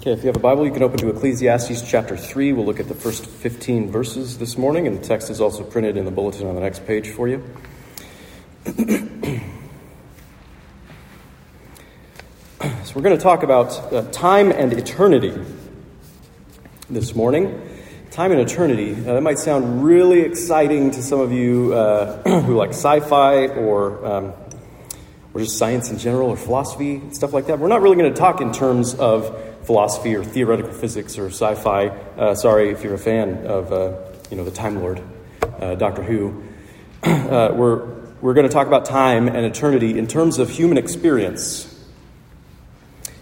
Okay, if you have a Bible, you can open to Ecclesiastes chapter 3. We'll look at the first 15 verses this morning, and the text is also printed in the bulletin on the next page for you. so, we're going to talk about uh, time and eternity this morning. Time and eternity. Uh, that might sound really exciting to some of you uh, who like sci fi or, um, or just science in general or philosophy, stuff like that. We're not really going to talk in terms of philosophy or theoretical physics or sci-fi. Uh, sorry if you're a fan of uh, you know the Time Lord, uh, Doctor Who. Uh, we're we're going to talk about time and eternity in terms of human experience,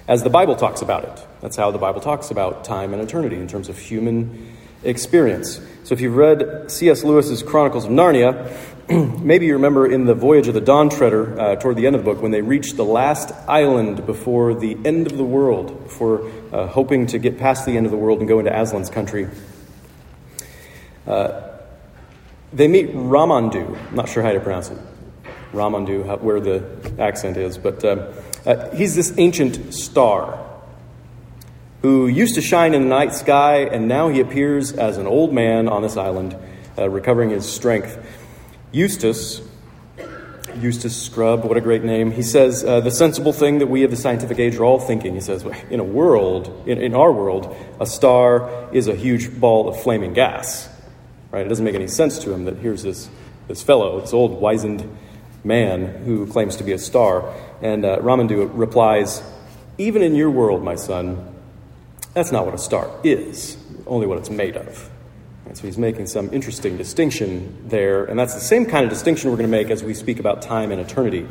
as the Bible talks about it. That's how the Bible talks about time and eternity in terms of human experience. So if you've read C.S. Lewis's Chronicles of Narnia, maybe you remember in the Voyage of the Dawn Treader, uh, toward the end of the book, when they reached the last island before the end of the world, before uh, hoping to get past the end of the world and go into Aslan's country. Uh, they meet Ramandu. I'm not sure how to pronounce it. Ramandu, how, where the accent is, but um, uh, he's this ancient star who used to shine in the night sky, and now he appears as an old man on this island, uh, recovering his strength. Eustace, Eustace Scrubb, what a great name. He says uh, the sensible thing that we of the scientific age are all thinking. He says, in a world, in, in our world, a star is a huge ball of flaming gas. Right? It doesn't make any sense to him that here's this, this fellow, this old wizened man who claims to be a star. And uh, Ramandu replies, Even in your world, my son, that's not what a star is, only what it's made of. And so he's making some interesting distinction there, and that's the same kind of distinction we're going to make as we speak about time and eternity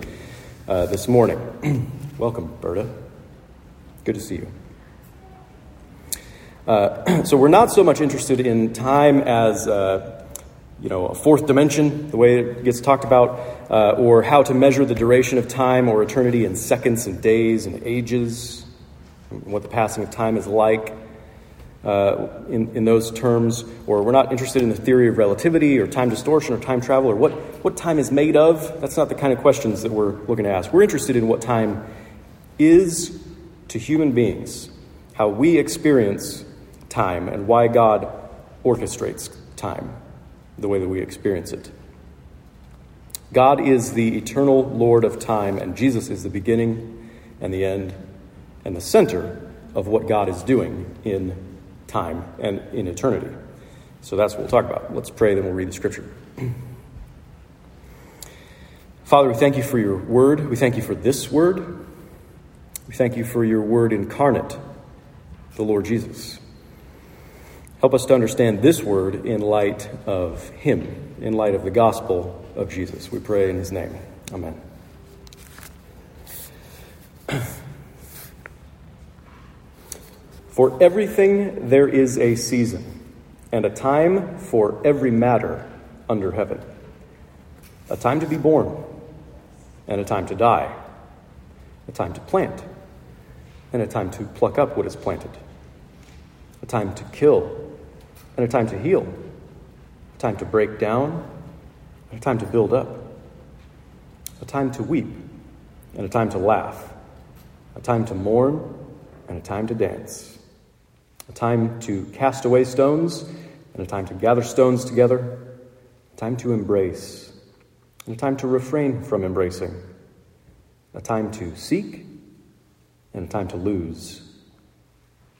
uh, this morning. Welcome, Berta. Good to see you. Uh, so we're not so much interested in time as uh, you know a fourth dimension, the way it gets talked about, uh, or how to measure the duration of time or eternity in seconds and days and ages, and what the passing of time is like uh, in, in those terms, or we're not interested in the theory of relativity or time distortion or time travel or what, what time is made of. That's not the kind of questions that we're looking to ask. We're interested in what time is to human beings, how we experience time, and why God orchestrates time the way that we experience it. God is the eternal Lord of time, and Jesus is the beginning and the end and the center of what God is doing in time and in eternity. So that's what we'll talk about. Let's pray, then we'll read the scripture. Father, we thank you for your word. We thank you for this word. We thank you for your word incarnate, the Lord Jesus. Help us to understand this word in light of Him, in light of the gospel of Jesus. We pray in His name. Amen. For everything there is a season, and a time for every matter under heaven. A time to be born, and a time to die. A time to plant, and a time to pluck up what is planted. A time to kill, and a time to heal. A time to break down, and a time to build up. A time to weep, and a time to laugh. A time to mourn, and a time to dance a time to cast away stones, and a time to gather stones together, a time to embrace, and a time to refrain from embracing, a time to seek, and a time to lose,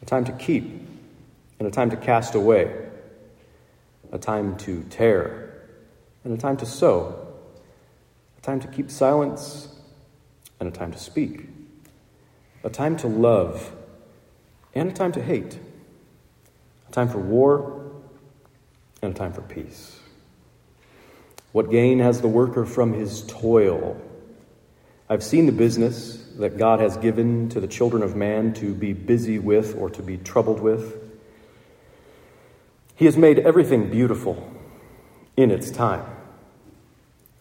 a time to keep, and a time to cast away, a time to tear, and a time to sow, a time to keep silence, and a time to speak, a time to love, and a time to hate time for war, and time for peace. What gain has the worker from his toil? I've seen the business that God has given to the children of man to be busy with or to be troubled with. He has made everything beautiful in its time.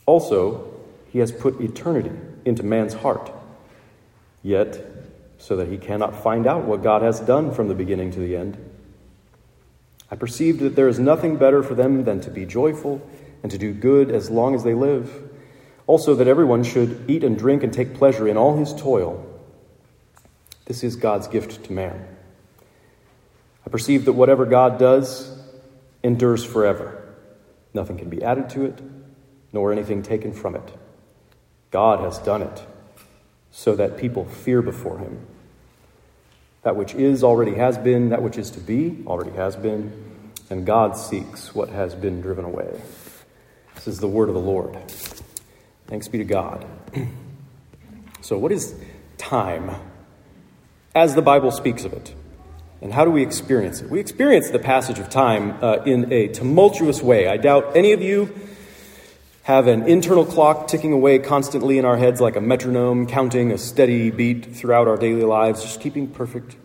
Also, He has put eternity into man's heart, yet so that he cannot find out what God has done from the beginning to the end. I perceived that there is nothing better for them than to be joyful and to do good as long as they live. Also, that everyone should eat and drink and take pleasure in all his toil. This is God's gift to man. I perceive that whatever God does endures forever. Nothing can be added to it, nor anything taken from it. God has done it so that people fear before him. That which is already has been, that which is to be already has been, and God seeks what has been driven away. This is the word of the Lord. Thanks be to God. so, what is time as the Bible speaks of it? And how do we experience it? We experience the passage of time uh, in a tumultuous way. I doubt any of you have an internal clock ticking away constantly in our heads like a metronome, counting a steady beat throughout our daily lives, just keeping perfect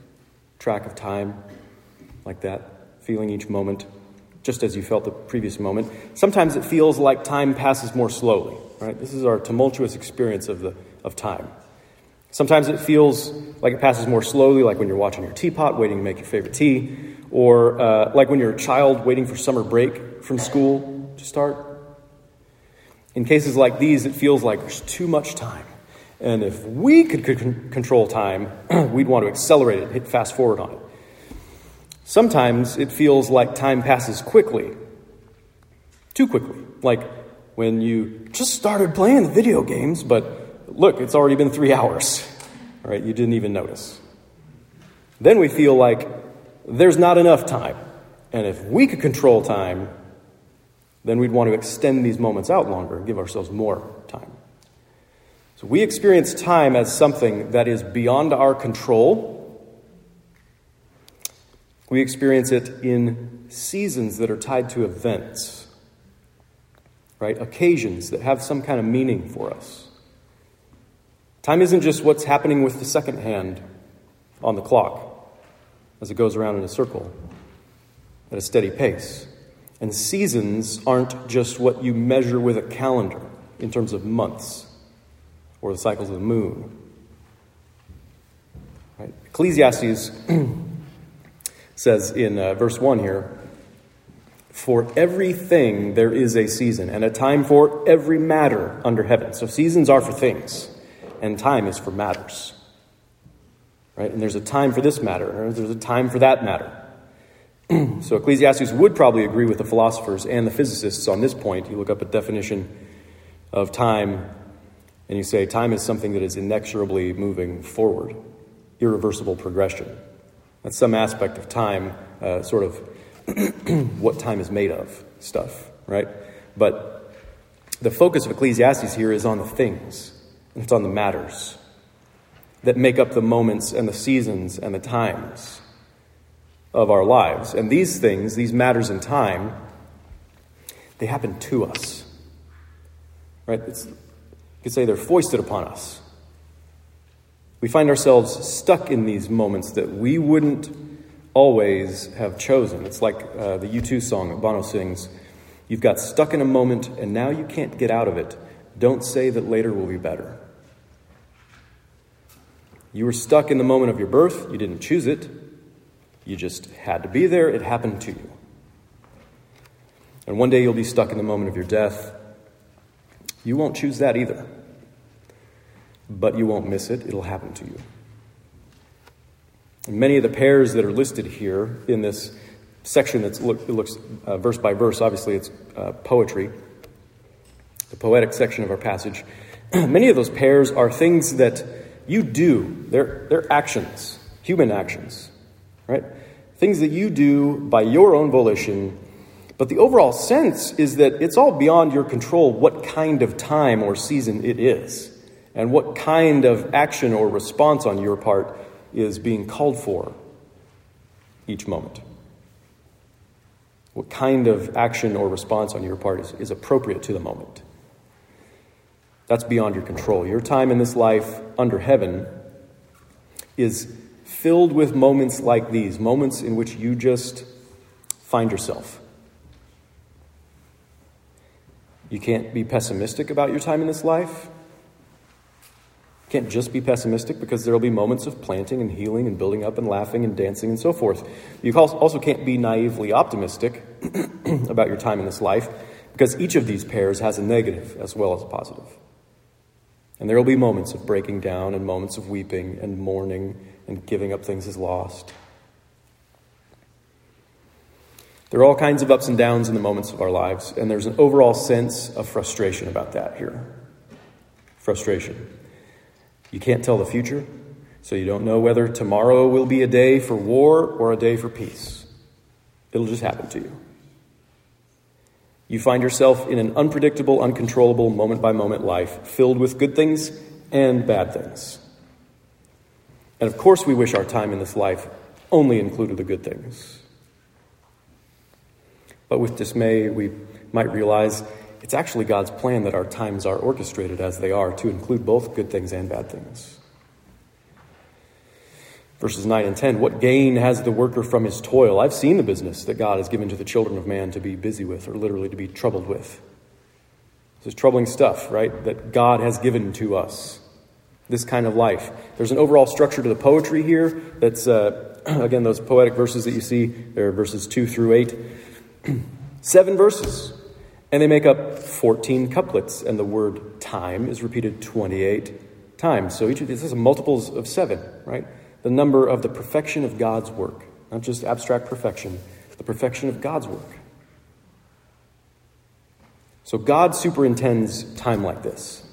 track of time like that, feeling each moment just as you felt the previous moment. Sometimes it feels like time passes more slowly, right? This is our tumultuous experience of, the, of time. Sometimes it feels like it passes more slowly, like when you're watching your teapot, waiting to make your favorite tea, or uh, like when you're a child waiting for summer break from school to start. In cases like these, it feels like there's too much time. And if we could control time, we'd want to accelerate it, hit fast forward on it. Sometimes it feels like time passes quickly, too quickly. Like when you just started playing the video games, but look, it's already been three hours, right? You didn't even notice. Then we feel like there's not enough time. And if we could control time, then we'd want to extend these moments out longer and give ourselves more time. So we experience time as something that is beyond our control we experience it in seasons that are tied to events, right? Occasions that have some kind of meaning for us. Time isn't just what's happening with the second hand on the clock as it goes around in a circle at a steady pace. And seasons aren't just what you measure with a calendar in terms of months or the cycles of the moon. Right? Ecclesiastes says in uh, verse 1 here For everything there is a season, and a time for every matter under heaven. So seasons are for things, and time is for matters. Right? And there's a time for this matter, there's a time for that matter. so Ecclesiastes would probably agree with the philosophers and the physicists on this point. You look up a definition of time, and you say time is something that is inexorably moving forward, irreversible progression. That's some aspect of time, uh, sort of what time is made of stuff, right? But the focus of Ecclesiastes here is on the things, and it's on the matters that make up the moments and the seasons and the times of our lives. And these things, these matters in time, they happen to us. Right? It's, you could say they're foisted upon us. We find ourselves stuck in these moments that we wouldn't always have chosen. It's like uh, the U2 song that Bono sings You've got stuck in a moment and now you can't get out of it. Don't say that later will be better. You were stuck in the moment of your birth, you didn't choose it, you just had to be there, it happened to you. And one day you'll be stuck in the moment of your death. You won't choose that either but you won't miss it. It'll happen to you. And many of the pairs that are listed here in this section that look, looks uh, verse by verse, obviously it's uh, poetry, the poetic section of our passage. many of those pairs are things that you do, they're, they're actions, human actions, right? Things that you do by your own volition. But the overall sense is that it's all beyond your control what kind of time or season it is and what kind of action or response on your part is being called for each moment. What kind of action or response on your part is, is appropriate to the moment. That's beyond your control. Your time in this life under heaven is filled with moments like these moments in which you just find yourself. You can't be pessimistic about your time in this life can't just be pessimistic because there will be moments of planting and healing and building up and laughing and dancing and so forth. You also can't be naively optimistic about your time in this life because each of these pairs has a negative as well as a positive. And there will be moments of breaking down and moments of weeping and mourning and giving up things is lost. There are all kinds of ups and downs in the moments of our lives, and there's an overall sense of frustration about that here. Frustration. You can't tell the future, so you don't know whether tomorrow will be a day for war or a day for peace. It'll just happen to you. You find yourself in an unpredictable, uncontrollable, moment by moment life filled with good things and bad things. And of course, we wish our time in this life only included the good things. But with dismay, we might realize it's actually God's plan that our times are orchestrated as they are to include both good things and bad things. Verses 9 and 10 What gain has the worker from his toil? I've seen the business that God has given to the children of man to be busy with, or literally to be troubled with. This is troubling stuff, right? That God has given to us. This kind of life. There's an overall structure to the poetry here. That's, uh, again, those poetic verses that you see. There are verses 2 through 8. Seven verses. And they make up 14 couplets, and the word time is repeated 28 times. So each of these is multiples of seven, right? the number of the perfection of God's work, not just abstract perfection, the perfection of God's work. So God superintends time like this.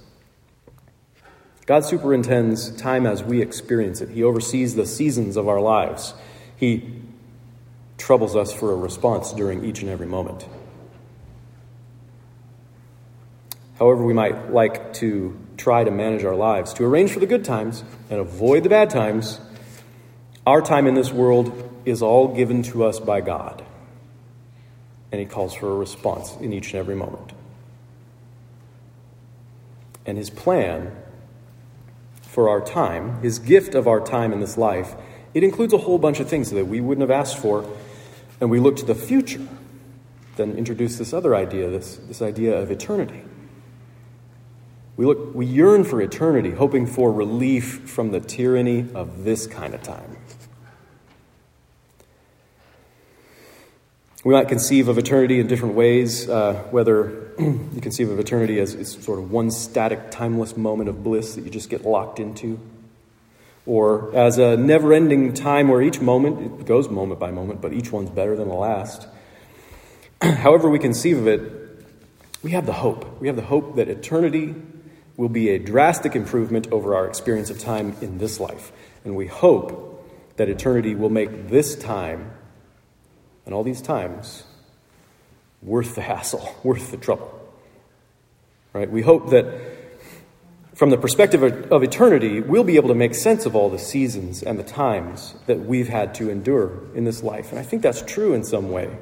God superintends time as we experience it. He oversees the seasons of our lives. He troubles us for a response during each and every moment. However, we might like to try to manage our lives, to arrange for the good times and avoid the bad times, our time in this world is all given to us by God, and He calls for a response in each and every moment. And His plan for our time, His gift of our time in this life, it includes a whole bunch of things that we wouldn't have asked for, and we look to the future, then introduce this other idea, this, this idea of eternity. We, look, we yearn for eternity, hoping for relief from the tyranny of this kind of time. We might conceive of eternity in different ways, uh, whether you conceive of eternity as, as sort of one static, timeless moment of bliss that you just get locked into, or as a never ending time where each moment, it goes moment by moment, but each one's better than the last. However, we conceive of it, we have the hope. We have the hope that eternity will be a drastic improvement over our experience of time in this life. And we hope that eternity will make this time and all these times worth the hassle, worth the trouble. Right? We hope that from the perspective of, eternity, we'll be able to make sense of all the seasons and the times that we've had to endure in this life. And I think that's true in some way.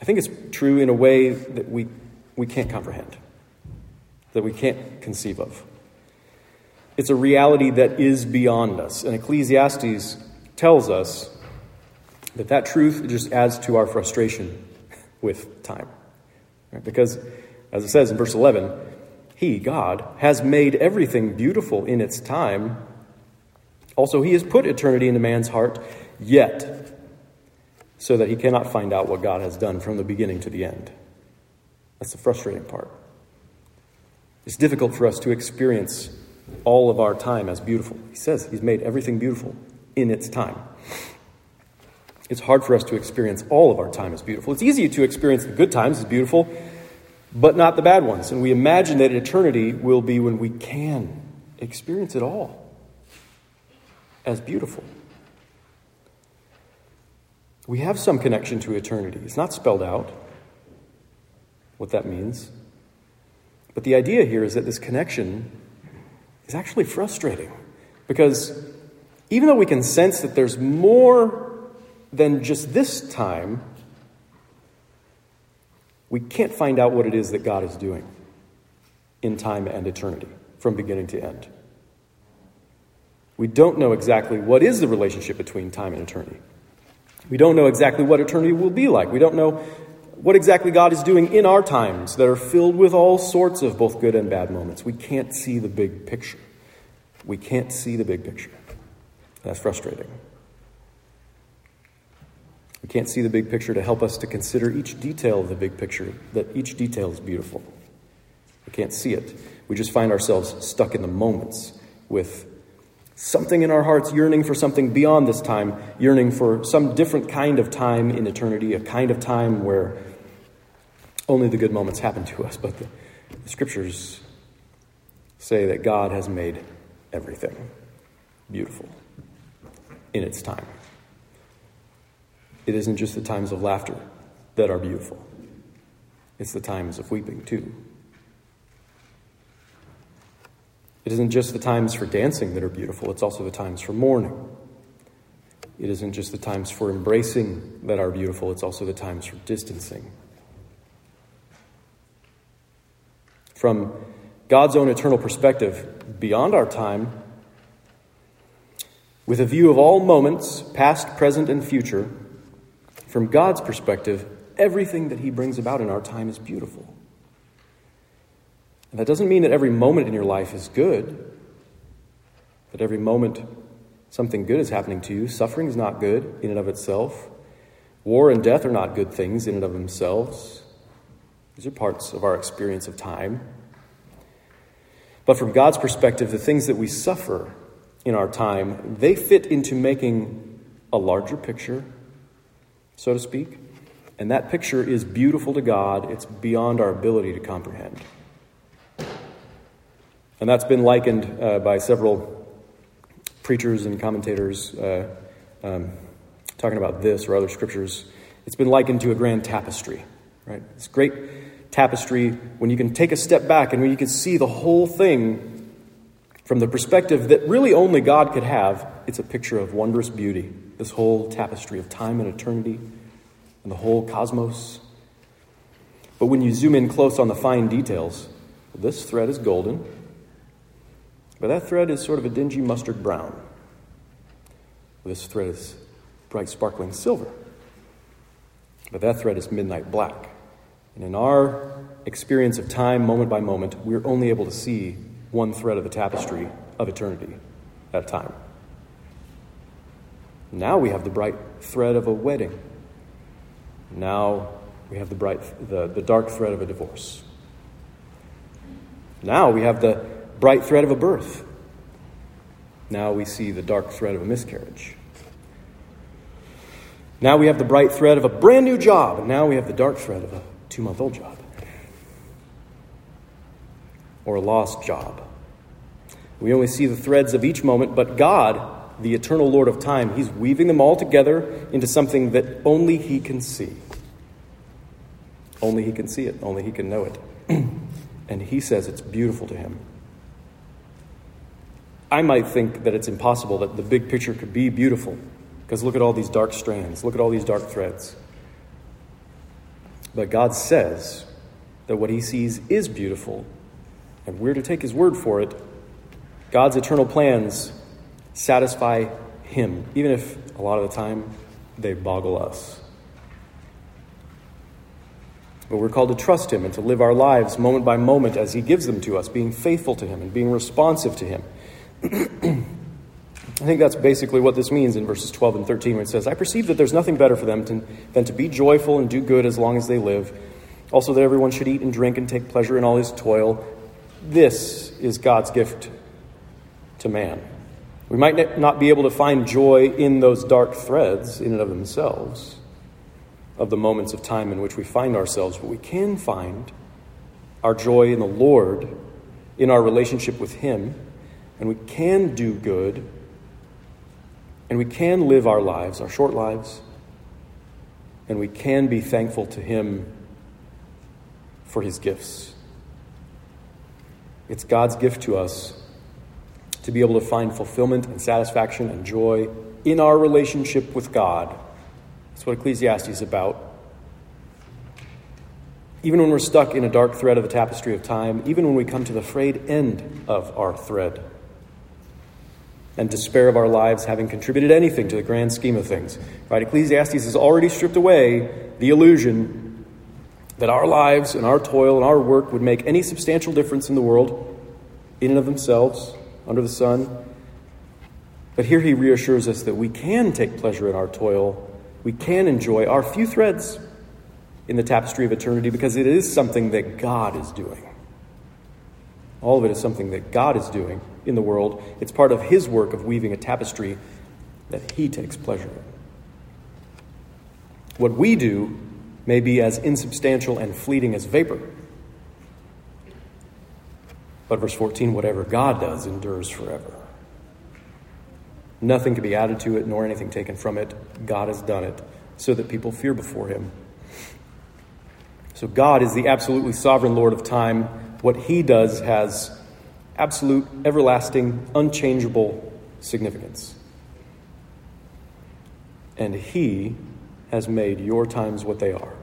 I think it's true in a way that we, we can't comprehend, that we can't conceive of. It's a reality that is beyond us. And Ecclesiastes tells us that that truth just adds to our frustration with time. Right? Because, as it says in verse 11, He, God, has made everything beautiful in its time. Also, He has put eternity into man's heart, yet, so that he cannot find out what God has done from the beginning to the end. That's the frustrating part. It's difficult for us to experience all of our time as beautiful. He says He's made everything beautiful in its time. It's hard for us to experience all of our time as beautiful. It's easy to experience the good times as beautiful, but not the bad ones. And we imagine that eternity will be when we can experience it all as beautiful. We have some connection to eternity. It's not spelled out what that means. But the idea here is that this connection is actually frustrating because even though we can sense that there's more than just this time, we can't find out what it is that God is doing in time and eternity from beginning to end. We don't know exactly what is the relationship between time and eternity. We don't know exactly what eternity will be like. We don't know what exactly God is doing in our times that are filled with all sorts of both good and bad moments. We can't see the big picture. We can't see the big picture. That's frustrating. We can't see the big picture to help us to consider each detail of the big picture, that each detail is beautiful. We can't see it. We just find ourselves stuck in the moments with Something in our hearts yearning for something beyond this time, yearning for some different kind of time in eternity, a kind of time where only the good moments happen to us. But the, the scriptures say that God has made everything beautiful in its time. It isn't just the times of laughter that are beautiful, it's the times of weeping, too. It isn't just the times for dancing that are beautiful, it's also the times for mourning. It isn't just the times for embracing that are beautiful, it's also the times for distancing. From God's own eternal perspective, beyond our time, with a view of all moments, past, present, and future, from God's perspective, everything that He brings about in our time is beautiful. And that doesn't mean that every moment in your life is good, that every moment something good is happening to you. Suffering is not good in and of itself. War and death are not good things in and of themselves. These are parts of our experience of time. But from God's perspective, the things that we suffer in our time, they fit into making a larger picture, so to speak. And that picture is beautiful to God. It's beyond our ability to comprehend. And that's been likened uh, by several preachers and commentators uh, um, talking about this or other scriptures. It's been likened to a grand tapestry, right? This great tapestry when you can take a step back and when you can see the whole thing from the perspective that really only God could have. It's a picture of wondrous beauty, this whole tapestry of time and eternity and the whole cosmos. But when you zoom in close on the fine details, this thread is golden. But that thread is sort of a dingy mustard brown. This thread is bright sparkling silver. But that thread is midnight black. And in our experience of time, moment by moment, we're only able to see one thread of the tapestry of eternity at a time. Now we have the bright thread of a wedding. Now we have the bright the, the dark thread of a divorce. Now we have the bright thread of a birth. Now we see the dark thread of a miscarriage. Now we have the bright thread of a brand new job, and now we have the dark thread of a two month old job or a lost job. We only see the threads of each moment, but God, the eternal Lord of time, He's weaving them all together into something that only He can see. Only He can see it, only He can know it. and He says it's beautiful to Him. I might think that it's impossible that the big picture could be beautiful because look at all these dark strands, look at all these dark threads. But God says that what He sees is beautiful, and we're to take His word for it. God's eternal plans satisfy Him, even if a lot of the time they boggle us. But we're called to trust Him and to live our lives moment by moment as He gives them to us, being faithful to Him and being responsive to Him. I think that's basically what this means in verses 12 and 13 when it says, I perceive that there's nothing better for them to, than to be joyful and do good as long as they live. Also, that everyone should eat and drink and take pleasure in all his toil. This is God's gift to man. We might not be able to find joy in those dark threads in and of themselves, of the moments of time in which we find ourselves, but we can find our joy in the Lord, in our relationship with Him and we can do good, and we can live our lives, our short lives, and we can be thankful to Him for His gifts. It's God's gift to us to be able to find fulfillment and satisfaction and joy in our relationship with God. That's what Ecclesiastes is about. Even when we're stuck in a dark thread of the tapestry of time, even when we come to the frayed end of our thread, and despair of our lives having contributed anything to the grand scheme of things. Right? Ecclesiastes has already stripped away the illusion that our lives and our toil and our work would make any substantial difference in the world, in and of themselves, under the sun. But here he reassures us that we can take pleasure in our toil, we can enjoy our few threads in the tapestry of eternity because it is something that God is doing. All of it is something that God is doing in the world. It's part of His work of weaving a tapestry that He takes pleasure in. What we do may be as insubstantial and fleeting as vapor. But verse 14, whatever God does endures forever. Nothing can be added to it, nor anything taken from it. God has done it so that people fear before him. So God is the absolutely sovereign Lord of time. What he does has absolute, everlasting, unchangeable significance. And he has made your times what they are.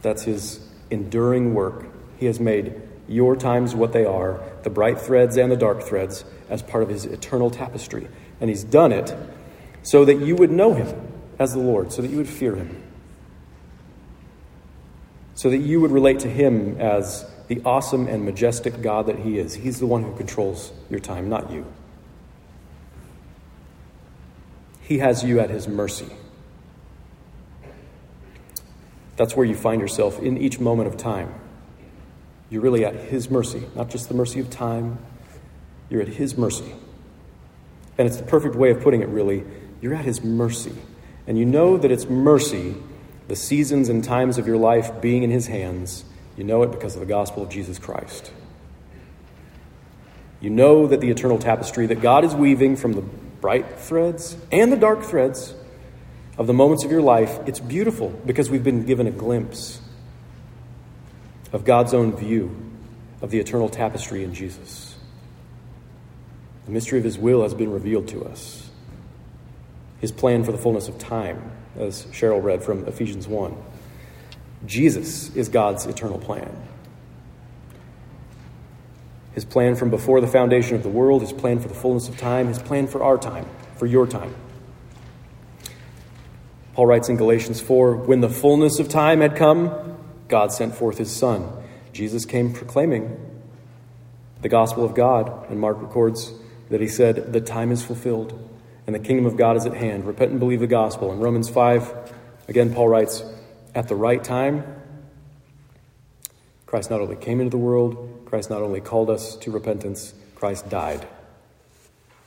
That's his enduring work. He has made your times what they are, the bright threads and the dark threads, as part of his eternal tapestry. And he's done it so that you would know him as the Lord, so that you would fear him, so that you would relate to him as the awesome and majestic God that he is. He's the one who controls your time, not you. He has you at his mercy. That's where you find yourself in each moment of time. You're really at His mercy, not just the mercy of time, you're at His mercy. And it's the perfect way of putting it, really. You're at His mercy. And you know that it's mercy, the seasons and times of your life being in His hands. You know it because of the gospel of Jesus Christ. You know that the eternal tapestry that God is weaving from the bright threads and the dark threads of the moments of your life, it's beautiful because we've been given a glimpse of God's own view of the eternal tapestry in Jesus. The mystery of His will has been revealed to us. His plan for the fullness of time, as Cheryl read from Ephesians 1. Jesus is God's eternal plan. His plan from before the foundation of the world, His plan for the fullness of time, His plan for our time, for your time. Paul writes in Galatians 4 When the fullness of time had come, God sent forth his Son. Jesus came proclaiming the gospel of God, and Mark records that he said, The time is fulfilled, and the kingdom of God is at hand. Repent and believe the gospel. In Romans 5, again, Paul writes, At the right time, Christ not only came into the world, Christ not only called us to repentance, Christ died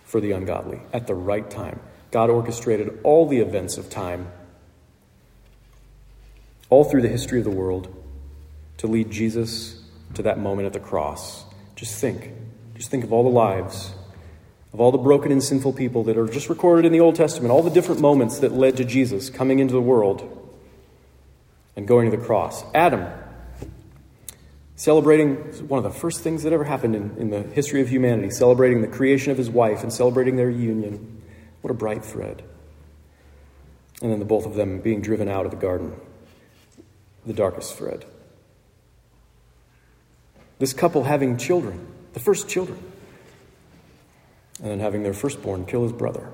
for the ungodly at the right time. God orchestrated all the events of time, all through the history of the world, to lead Jesus to that moment at the cross. Just think. Just think of all the lives, of all the broken and sinful people that are just recorded in the Old Testament, all the different moments that led to Jesus coming into the world and going to the cross. Adam, celebrating one of the first things that ever happened in, in the history of humanity, celebrating the creation of his wife and celebrating their union. What a bright thread. And then the both of them being driven out of the garden, the darkest thread. This couple having children, the first children, and then having their firstborn kill his brother.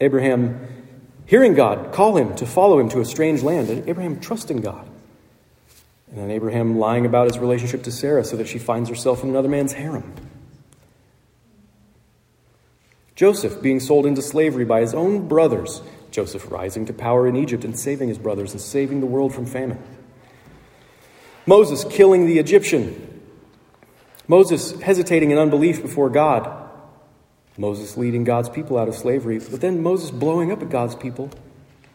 Abraham hearing God call him to follow him to a strange land, and Abraham trusting God. And then Abraham lying about his relationship to Sarah so that she finds herself in another man's harem. Joseph being sold into slavery by his own brothers, Joseph rising to power in Egypt and saving his brothers and saving the world from famine. Moses killing the Egyptian. Moses hesitating in unbelief before God. Moses leading God's people out of slavery, but then Moses blowing up at God's people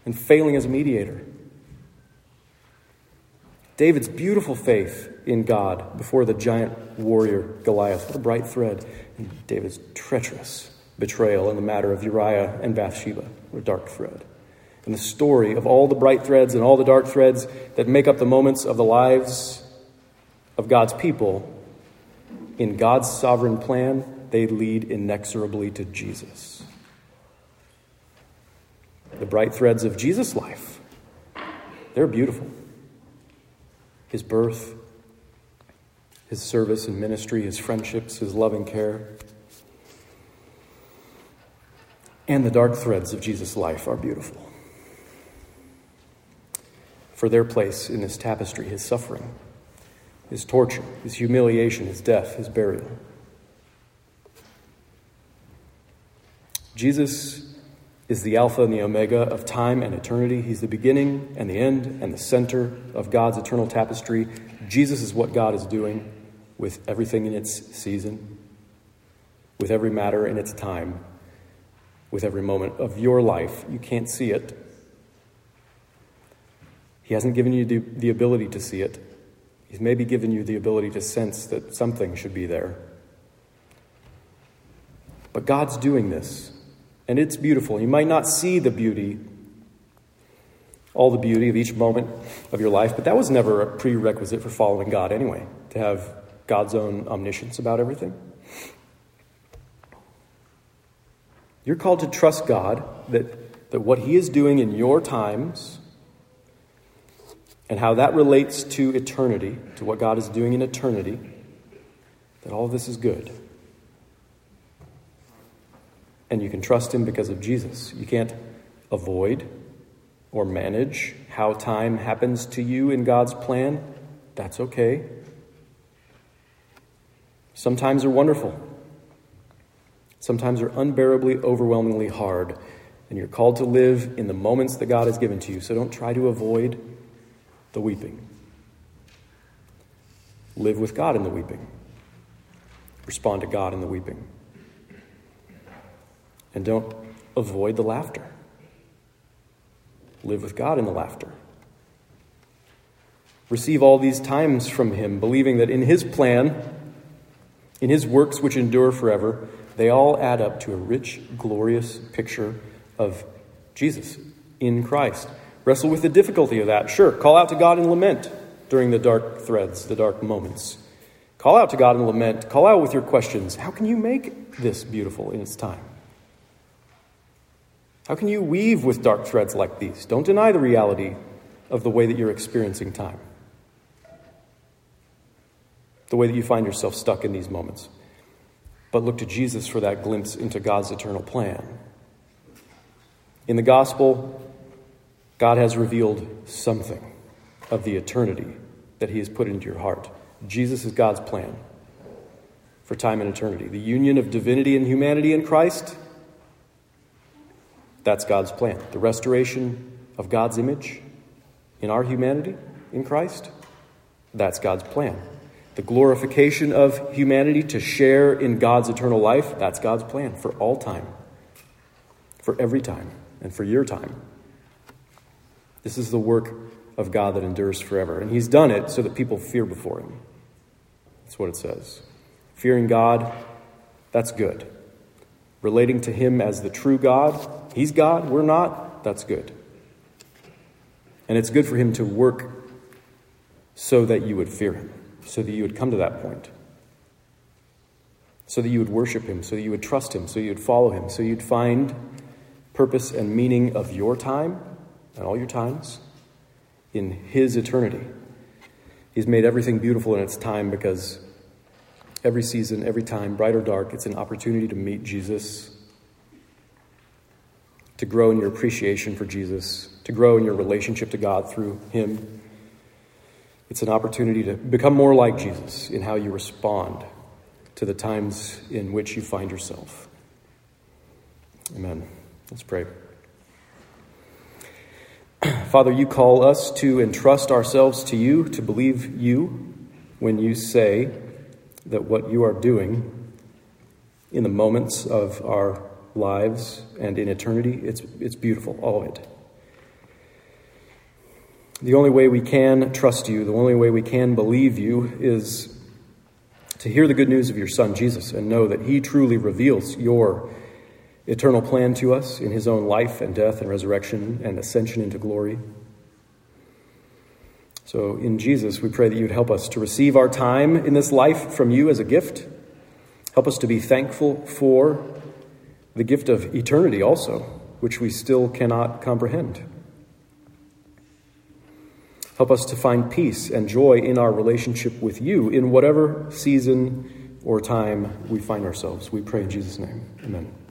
and failing as a mediator. David's beautiful faith in God before the giant warrior Goliath. What a bright thread. And David's treacherous betrayal in the matter of Uriah and Bathsheba, or dark thread. And the story of all the bright threads and all the dark threads that make up the moments of the lives of God's people, in God's sovereign plan, they lead inexorably to Jesus. The bright threads of Jesus' life, they're beautiful. His birth, his service and ministry, his friendships, his loving care. And the dark threads of Jesus' life are beautiful. For their place in this tapestry, his suffering, his torture, his humiliation, his death, his burial. Jesus is the Alpha and the Omega of time and eternity. He's the beginning and the end and the center of God's eternal tapestry. Jesus is what God is doing. with everything in its season, with every matter in its time, with every moment of your life. You can't see it. He hasn't given you the, the ability to see it. He's maybe given you the ability to sense that something should be there. But God's doing this, and it's beautiful. You might not see the beauty, all the beauty of each moment of your life, but that was never a prerequisite for following God anyway, to have God's own omniscience about everything. You're called to trust God that, that what He is doing in your times and how that relates to eternity, to what God is doing in eternity, that all of this is good and you can trust Him because of Jesus. You can't avoid or manage how time happens to you in God's plan. That's okay. Sometimes they're wonderful. Sometimes they're unbearably, overwhelmingly hard. And you're called to live in the moments that God has given to you. So don't try to avoid the weeping. Live with God in the weeping. Respond to God in the weeping. And don't avoid the laughter. Live with God in the laughter. Receive all these times from Him, believing that in His plan, in His works which endure forever, they all add up to a rich, glorious picture of Jesus in Christ. Wrestle with the difficulty of that. Sure, call out to God and lament during the dark threads, the dark moments. Call out to God and lament. Call out with your questions. How can you make this beautiful in its time? How can you weave with dark threads like these? Don't deny the reality of the way that you're experiencing time, the way that you find yourself stuck in these moments. But look to Jesus for that glimpse into God's eternal plan. In the gospel, God has revealed something of the eternity that He has put into your heart. Jesus is God's plan for time and eternity. The union of divinity and humanity in Christ that's God's plan. The restoration of God's image in our humanity in Christ. That's God's plan. The glorification of humanity to share in God's eternal life. That's God's plan for all time, for every time, and for your time. This is the work of God that endures forever. And He's done it so that people fear before Him. That's what it says. Fearing God, that's good. Relating to Him as the true God, He's God, we're not. That's good. And it's good for Him to work so that you would fear Him, so that you would come to that point, so that you would worship Him, so that you would trust Him, so you would follow Him, so you'd find purpose and meaning of your time and all your times in His eternity. He's made everything beautiful in its time because every season, every time, bright or dark, it's an opportunity to meet Jesus to grow in your appreciation for Jesus, to grow in your relationship to God through Him. It's an opportunity to become more like Jesus in how you respond to the times in which you find yourself. Amen. Let's pray. Father, you call us to entrust ourselves to you, to believe you when you say that what you are doing in the moments of our lives and in eternity. It's, it's beautiful, all of it. The only way we can trust you, the only way we can believe you, is to hear the good news of your Son, Jesus, and know that He truly reveals your eternal plan to us in His own life and death and resurrection and ascension into glory. So, in Jesus, we pray that you'd help us to receive our time in this life from you as a gift. Help us to be thankful for the gift of eternity also, which we still cannot comprehend. Help us to find peace and joy in our relationship with you in whatever season or time we find ourselves. We pray in Jesus' name. Amen.